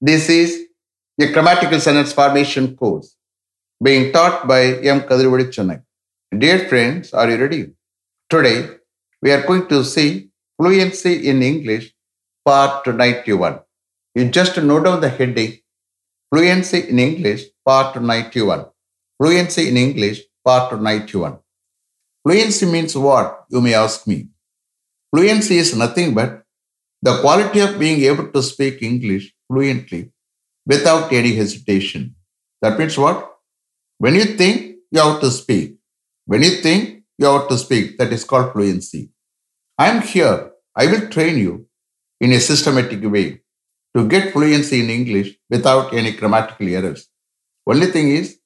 This is a grammatical sentence formation course being taught by M. Kadirvadi Chennai. Dear friends, are you ready? Today, we are going to see fluency in English, part 91. You just note down the heading Fluency in English, part 91. Fluency in English, part 91. Fluency means what? You may ask me. Fluency is nothing but the quality of being able to speak English fluently without any hesitation. That means what? When you think, you have to speak. When you think, you have to speak. That is called fluency. I am here. I will train you in a systematic way to get fluency in English without any grammatical errors. Only thing is,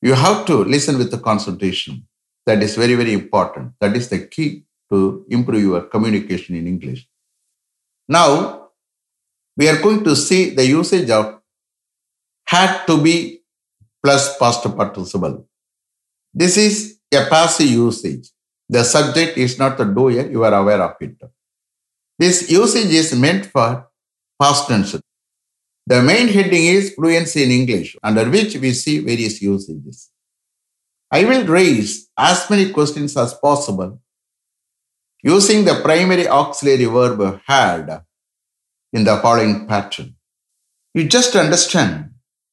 you have to listen with the concentration. That is very, very important. That is the key to improve your communication in English. Now, we are going to see the usage of had to be plus past participle. This is a passive usage. The subject is not the doer, you are aware of it. This usage is meant for past tense. The main heading is fluency in English, under which we see various usages. I will raise as many questions as possible using the primary auxiliary verb had in the following pattern. You just understand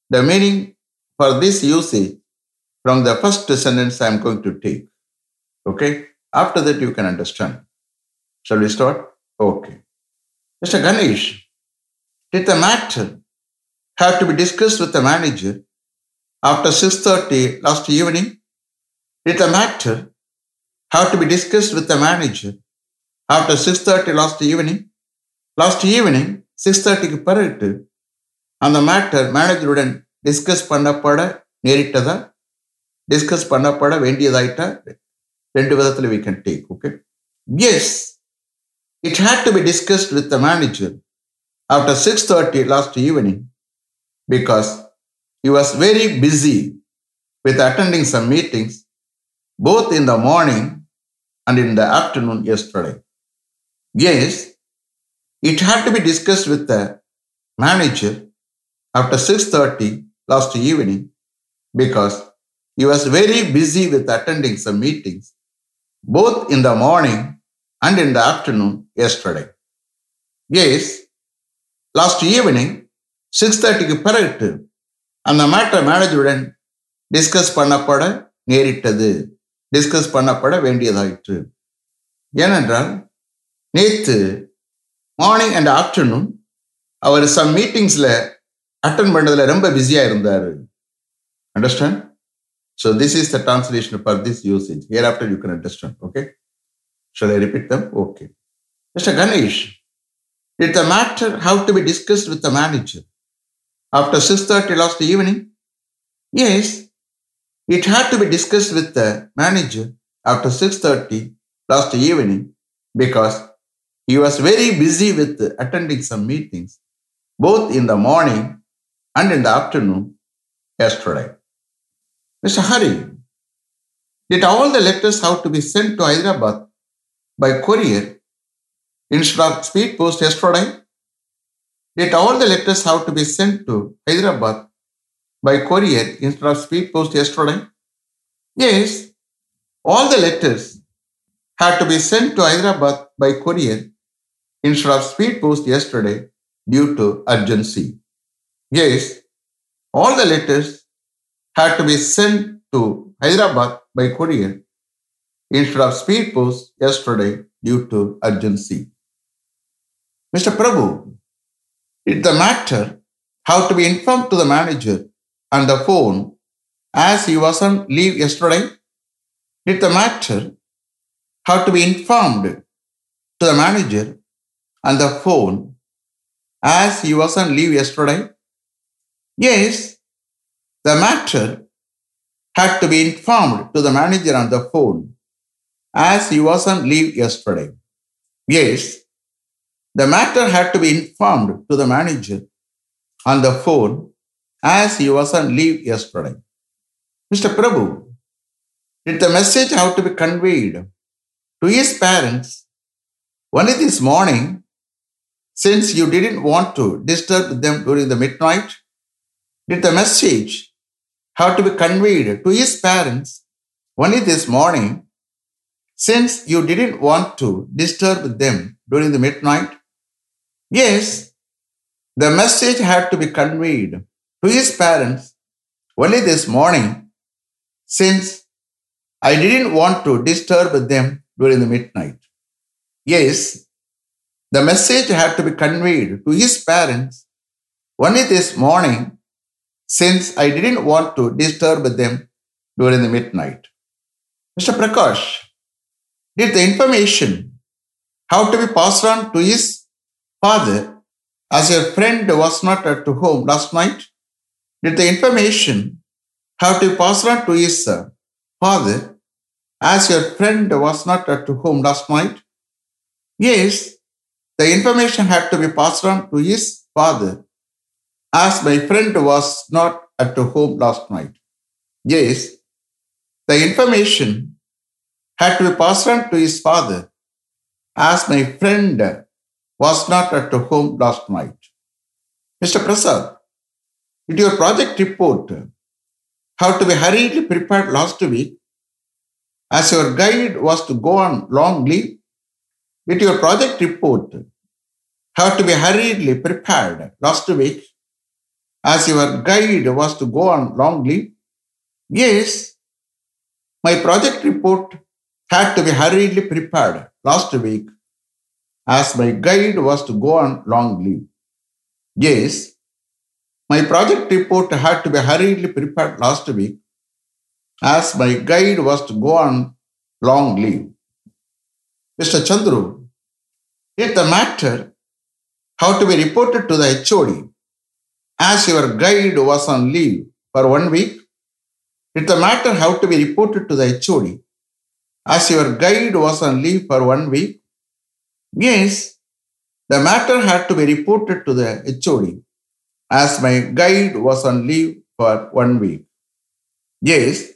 the meaning for this usage from the first sentence I am going to take. Okay? After that, you can understand. Shall we start? Okay. Mr. Ganesh, did the matter have to be discussed with the manager after 6.30 last evening? Did the matter have to be discussed with the manager after 6.30 last evening? Last evening six தேர்ட்டிக்கு பிறகு அந்த matter மேனேஜருடன் discuss பண்ணப்பட நேரிட்டதா discuss பண்ணப்பட வேண்டியதாயிட்டா ரெண்டு விதத்தில் we can take okay yes it had to be discussed with the manager after six thirty last evening because he was very busy with attending some meetings both in the morning and in the afternoon yesterday. Yes, it had to be discussed with the manager after 6.30 last evening because he was very busy with attending some meetings both in the morning and in the afternoon yesterday. Yes, last evening, 6.30க்கு பிறகு அந்த matter மேனேஜருடன் discuss பண்ணப்பட நேரிட்டது discuss பண்ணப்பட வேண்டியதாயிற்று ஏனென்றால் நேத்து morning and afternoon அவர் some மீட்டிங்ஸில் அட்டன் பண்ணதில் ரொம்ப பிஸியாக இருந்தார் understand so this is the translation for this usage here after you can understand okay shall I repeat them okay mister Ganesh it the matter have to be discussed with the manager after six thirty last evening yes it had to be discussed with the manager after six thirty last evening because he was very busy with attending some meetings, both in the morning and in the afternoon yesterday. Mr. Hari, did all the letters have to be sent to Hyderabad by courier instead of speed post yesterday? Did all the letters have to be sent to Hyderabad by courier instead of speed post yesterday? Yes, all the letters had to be sent to Hyderabad by courier instead of speed post yesterday due to urgency. Yes, all the letters had to be sent to Hyderabad by courier instead of speed post yesterday due to urgency. Mr. Prabhu, did the matter have to be informed to the manager on the phone as he was on leave yesterday? Did the matter have to be informed to the manager on the phone as he was on leave yesterday? Yes, the matter had to be informed to the manager on the phone as he was on leave yesterday. Yes, the matter had to be informed to the manager on the phone as he was on leave yesterday. Mr. Prabhu, did the message have to be conveyed to his parents only this morning since you didn't want to disturb them during the midnight? Did the message have to be conveyed to his parents only this morning since you didn't want to disturb them during the midnight? Yes, the message had to be conveyed to his parents only this morning since I didn't want to disturb them during the midnight. Yes, the message had to be conveyed to his parents only this morning since I didn't want to disturb them during the midnight. Mr. Prakash, did the information have to be passed on to his father as your friend was not at home last night, did the information have to pass on to his father as your friend was not at home last night? Yes, the information had to be passed on to his father as my friend was not at home last night. Yes, the information had to be passed on to his father as my friend was not at home last night. Mr. Prasad, did your project report have to be hurriedly prepared last week as your guide was to go on long leave? Did your project report have to be hurriedly prepared last week as your guide was to go on long leave? Yes, my project report had to be hurriedly prepared last week as my guide was to go on long leave. Yes, my project report had to be hurriedly prepared last week as my guide was to go on long leave. Mr. Chandru, did the matter have to be reported to the HOD as your guide was on leave for one week? Did the matter have to be reported to the HOD as your guide was on leave for one week? Yes, the matter had to be reported to the HOD as my guide was on leave for one week. Yes,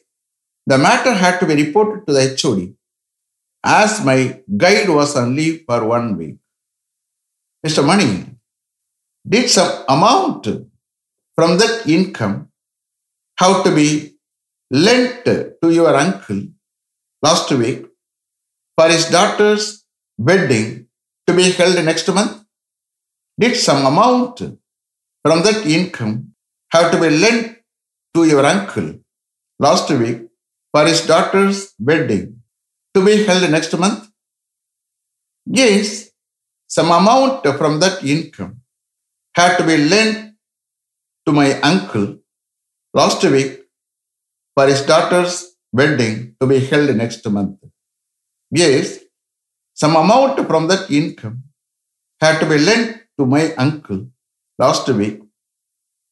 the matter had to be reported to the HOD as my guide was on leave for one week. Mr. Mani, did some amount from that income have to be lent to your uncle last week for his daughter's wedding to be held next month? Did some amount from that income have to be lent to your uncle last week for his daughter's wedding to be held next month? Yes, some amount from that income had to be lent to my uncle last week for his daughter's wedding to be held next month. Yes, some amount from that income had to be lent to my uncle last week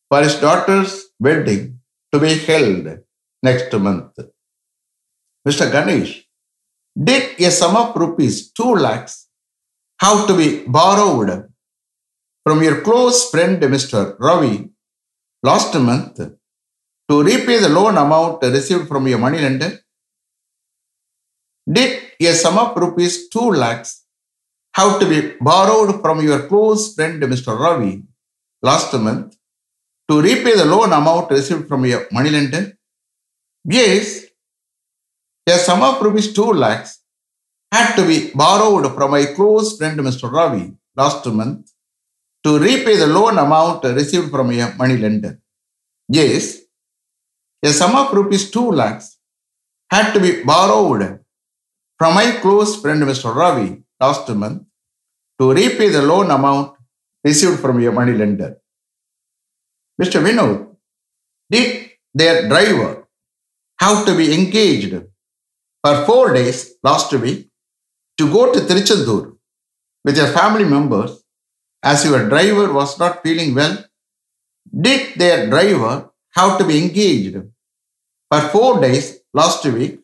for his daughter's wedding to be held next month. Mr. Ganesh, did a sum of rupees 2 lakhs have to be borrowed from your close friend Mr. Ravi last month to repay the loan amount received from your money lender? Did a sum of rupees 2 lakhs have to be borrowed from your close friend Mr. Ravi last month to repay the loan amount received from your moneylender? Yes, a sum of rupees 2 lakhs had to be borrowed from my close friend Mr. Ravi last month to repay the loan amount received from a money lender. Yes, a sum of rupees 2 lakhs had to be borrowed from my close friend Mr. Ravi last month to repay the loan amount received from your money lender. Mr. Vinod, did their driver have to be engaged for four days last week to go to Tiruchendur with your family members as your driver was not feeling well? Did their driver have to be engaged for four days last week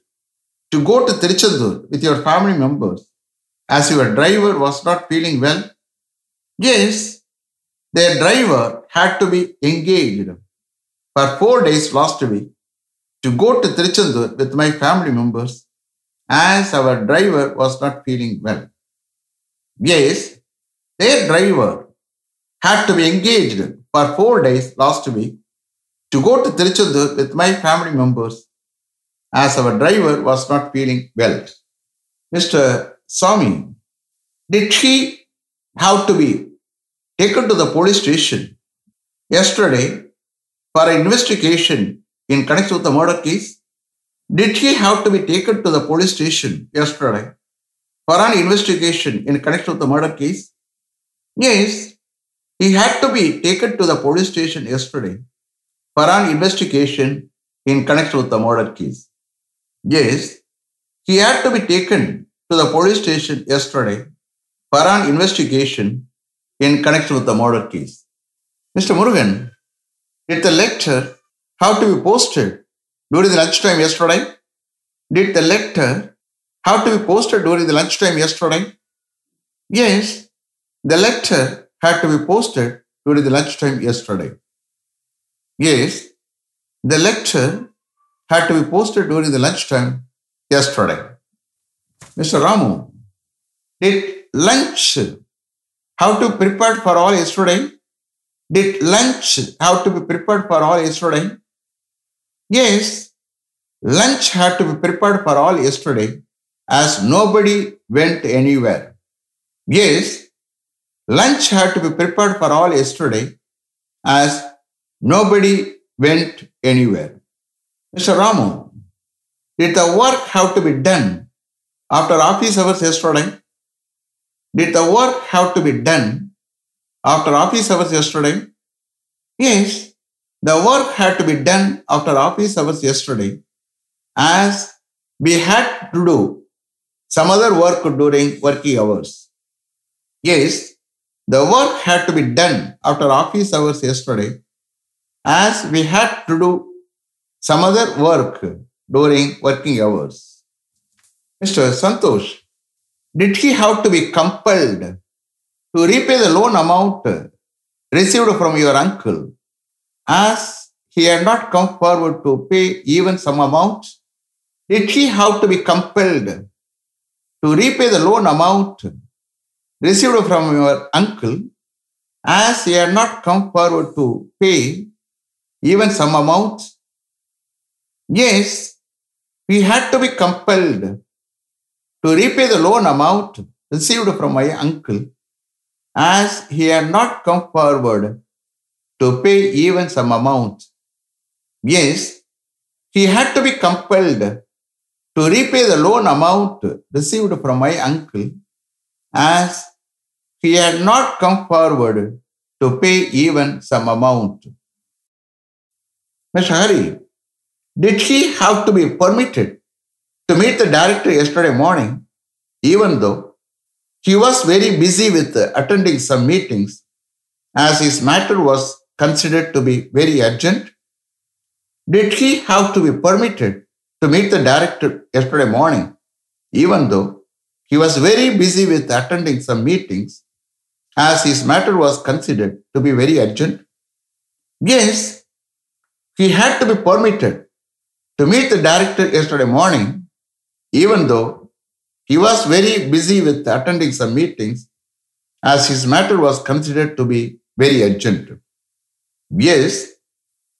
to go to Tiruchendur with your family members as your driver was not feeling well? Yes, their driver had to be engaged for four days last week to go to Tiruchendur with my family members as our driver was not feeling well. Yes, Their driver had to be engaged for four days last week to go to Tiruchendur with my family members as our driver was not feeling well. Mr. Swami, did she have to be taken to the police station yesterday for investigation in connection with the murder case? Did he have to be taken to the police station yesterday for an investigation in connection with the murder case? Yes, he had to be taken to the police station yesterday for an investigation in connection with the murder case. Yes, he had to be taken to the police station yesterday for an investigation in connection with the murder case. Mr. Murugan, did the lecture have to be posted during the lunchtime yesterday? Did the letter have to be posted during the lunchtime yesterday? Yes, the letter had to be posted during the lunchtime yesterday. Yes, the letter had to be posted during the lunchtime yesterday. Mr. Ramu, did lunch have to be prepared for all yesterday? Did lunch have to be prepared for all yesterday? Yes, lunch had to be prepared for all yesterday as nobody went anywhere. Yes, lunch had to be prepared for all yesterday as nobody went anywhere. Mr. Ramu, did the work have to be done after office hours yesterday? Did the work have to be done after office hours yesterday? Yes, the work had to be done after office hours yesterday as we had to do some other work during working hours. Yes, the work had to be done after office hours yesterday as we had to do some other work during working hours. Mr. Santosh, did he have to be compelled to repay the loan amount received from your uncle as he had not come forward to pay even some amount? Did he have to be compelled to repay the loan amount received from your uncle as he had not come forward to pay even some amount? Yes, we had to be compelled to repay the loan amount received from my uncle as he had not come forward to pay even some amount. Yes, he had to be compelled to repay the loan amount received from my uncle as he had not come forward to pay even some amount. Mr. Hari, did he have to be permitted to meet the director yesterday morning, even though he was very busy with attending some meetings as his matter was considered to be very urgent? Did he have to be permitted to meet the director yesterday morning, even though he was very busy with attending some meetings as his matter was considered to be very urgent? Yes, he had to be permitted to meet the director yesterday morning, even though he was very busy with attending some meetings as his matter was considered to be very urgent. Yes,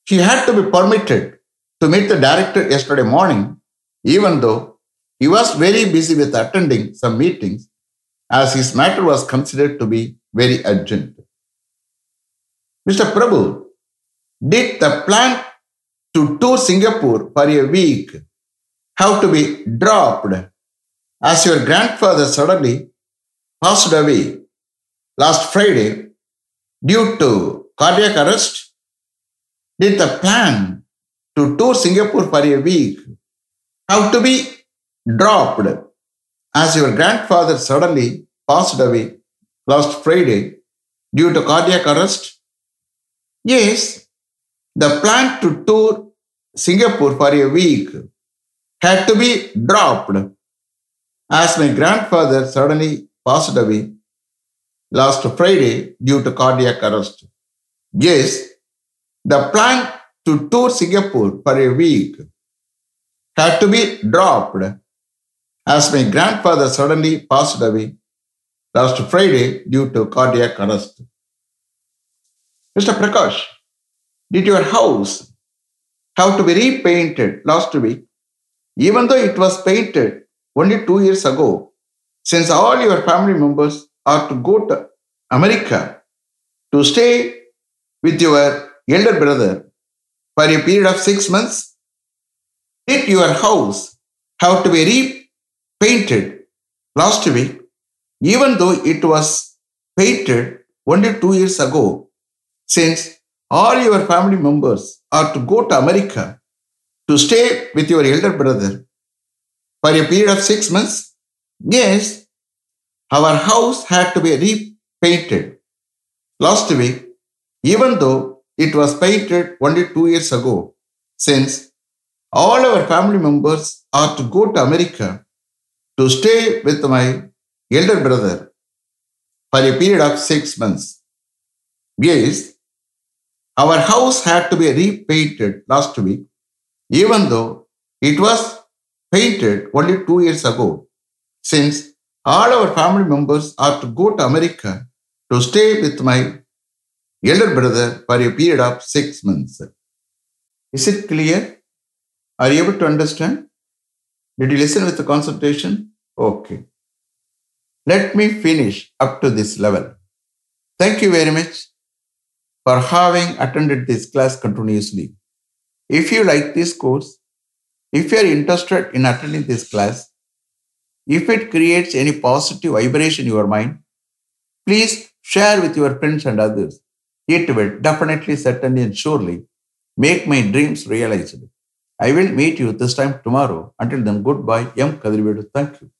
he had to be permitted to meet the director yesterday morning, even though he was very busy with attending some meetings as his matter was considered to be very urgent. Mr. Prabhu, did the plan to tour Singapore for a week have to be dropped as your grandfather suddenly passed away last Friday due to cardiac arrest? Did the plan to tour Singapore for a week have to be dropped as your grandfather suddenly passed away last Friday due to cardiac arrest? Yes, the plan to tour Singapore for a week had to be dropped as my grandfather suddenly passed away last Friday due to cardiac arrest. Yes, the plan to tour Singapore for a week had to be dropped as my grandfather suddenly passed away last Friday due to cardiac arrest. Mr. Prakash, did your house have to be repainted last week, even though it was painted only two years ago, since all your family members are to go to America to stay with your elder brother for a period of six months? Did your house have to be repainted last week, even though it was painted only two years ago, since all your family members are to go to America to stay with your elder brother for a period of six months? Yes, our house had to be repainted last week, even though it was painted only two years ago, since all our family members are to go to America to stay with my elder brother for a period of six months. Yes, our house had to be repainted last week, even though it was painted only two years ago, since all our family members are to go to America to stay with my elder brother for a period of six months. Is it clear? Are you able to understand? Did you listen with the concentration? Okay. Let me finish up to this level. Thank you very much for having attended this class continuously. If you like this course, if you are interested in attending this class, if it creates any positive vibration in your mind, please share with your friends and others. It will definitely, certainly, and surely make my dreams realized. I will meet you this time tomorrow. Until then, goodbye. M. Kadrivedu. Thank you.